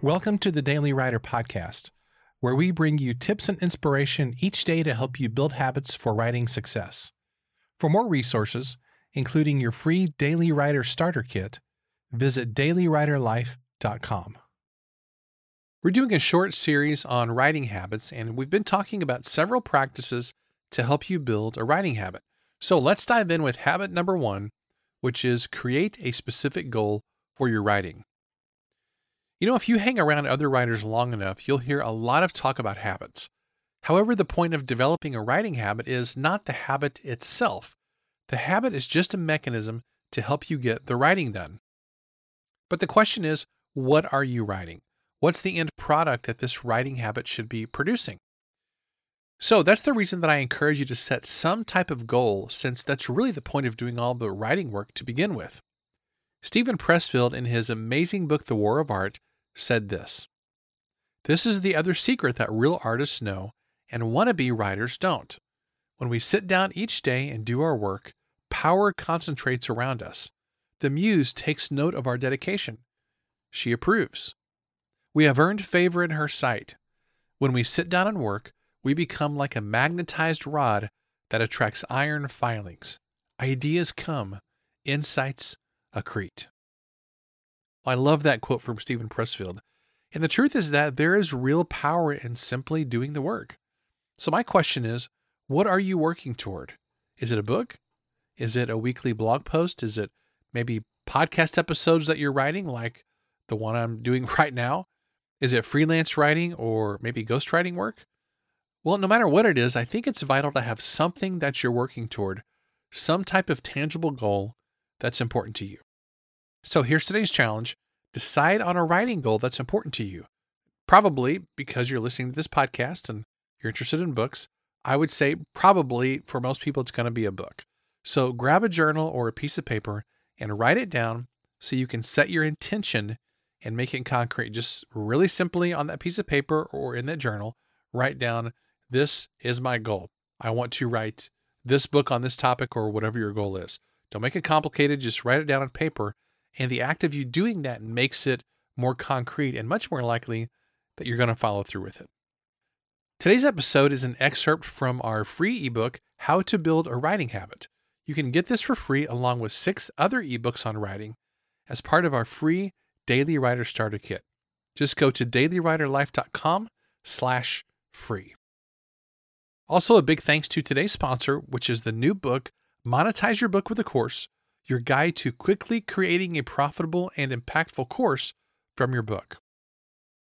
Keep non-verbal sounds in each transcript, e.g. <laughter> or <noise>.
Welcome to the Daily Writer Podcast, where we bring you tips and inspiration each day to help you build habits for writing success. For more resources, including your free Daily Writer Starter Kit, visit dailywriterlife.com. We're doing a short series on writing habits, and we've been talking about several practices to help you build a writing habit. So let's dive in with habit number one, which is create a specific goal for your writing. You know, if you hang around other writers long enough, you'll hear a lot of talk about habits. However, the point of developing a writing habit is not the habit itself. The habit is just a mechanism to help you get the writing done. But the question is, what are you writing? What's the end product that this writing habit should be producing? So that's the reason that I encourage you to set some type of goal, since that's really the point of doing all the writing work to begin with. Steven Pressfield, in his amazing book, The War of Art, said this This is the other secret that real artists know and wannabe writers don't. When we sit down each day and do our work, power concentrates around us. The muse takes note of our dedication. She approves. We have earned favor in her sight. When we sit down and work, we become like a magnetized rod that attracts iron filings. Ideas come, insights accrete. I love that quote from Steven Pressfield. And the truth is that there is real power in simply doing the work. So, my question is what are you working toward? Is it a book? Is it a weekly blog post? Is it maybe podcast episodes that you're writing, like the one I'm doing <laughs> right now? Is it freelance writing or maybe ghostwriting work? Well, no matter what it is, I think it's vital to have something that you're working toward, some type of tangible goal that's important to you. So here's today's challenge decide on a writing goal that's important to you. Probably because you're listening to this podcast and you're interested in books. I would say probably for most people, it's going to be a book. So grab a journal or a piece of paper and write it down so you can set your intention and make it concrete. Just really simply on that piece of paper or in that journal, write down this is my goal. I want to write this book on this topic or whatever your goal is. Don't make it complicated, just write it down on paper and the act of you doing that makes it more concrete and much more likely that you're going to follow through with it. Today's episode is an excerpt from our free ebook, How to Build a Writing Habit. You can get this for free along with six other ebooks on writing as part of our free Daily Writer Starter Kit. Just go to dailywriterlife.com slash free. Also, a big thanks to today's sponsor, which is the new book, Monetize Your Book with a Course, your guide to quickly creating a profitable and impactful course from your book.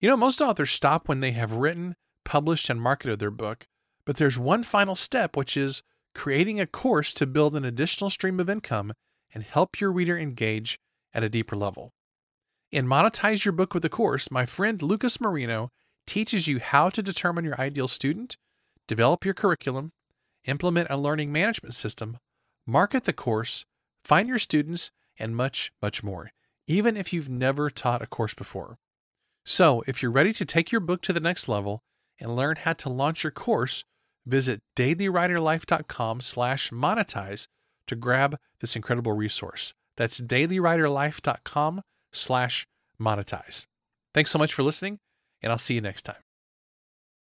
You know, most authors stop when they have written, published, and marketed their book, but there's one final step, which is creating a course to build an additional stream of income and help your reader engage at a deeper level. In Monetize Your Book with a Course, my friend Lucas Marino teaches you how to determine your ideal student, develop your curriculum, implement a learning management system, market the course, find your students, and much, much more, even if you've never taught a course before. So, if you're ready to take your book to the next level and learn how to launch your course, visit dailywriterlife.com slash monetize to grab this incredible resource. That's dailywriterlife.com slash monetize. Thanks so much for listening, and I'll see you next time.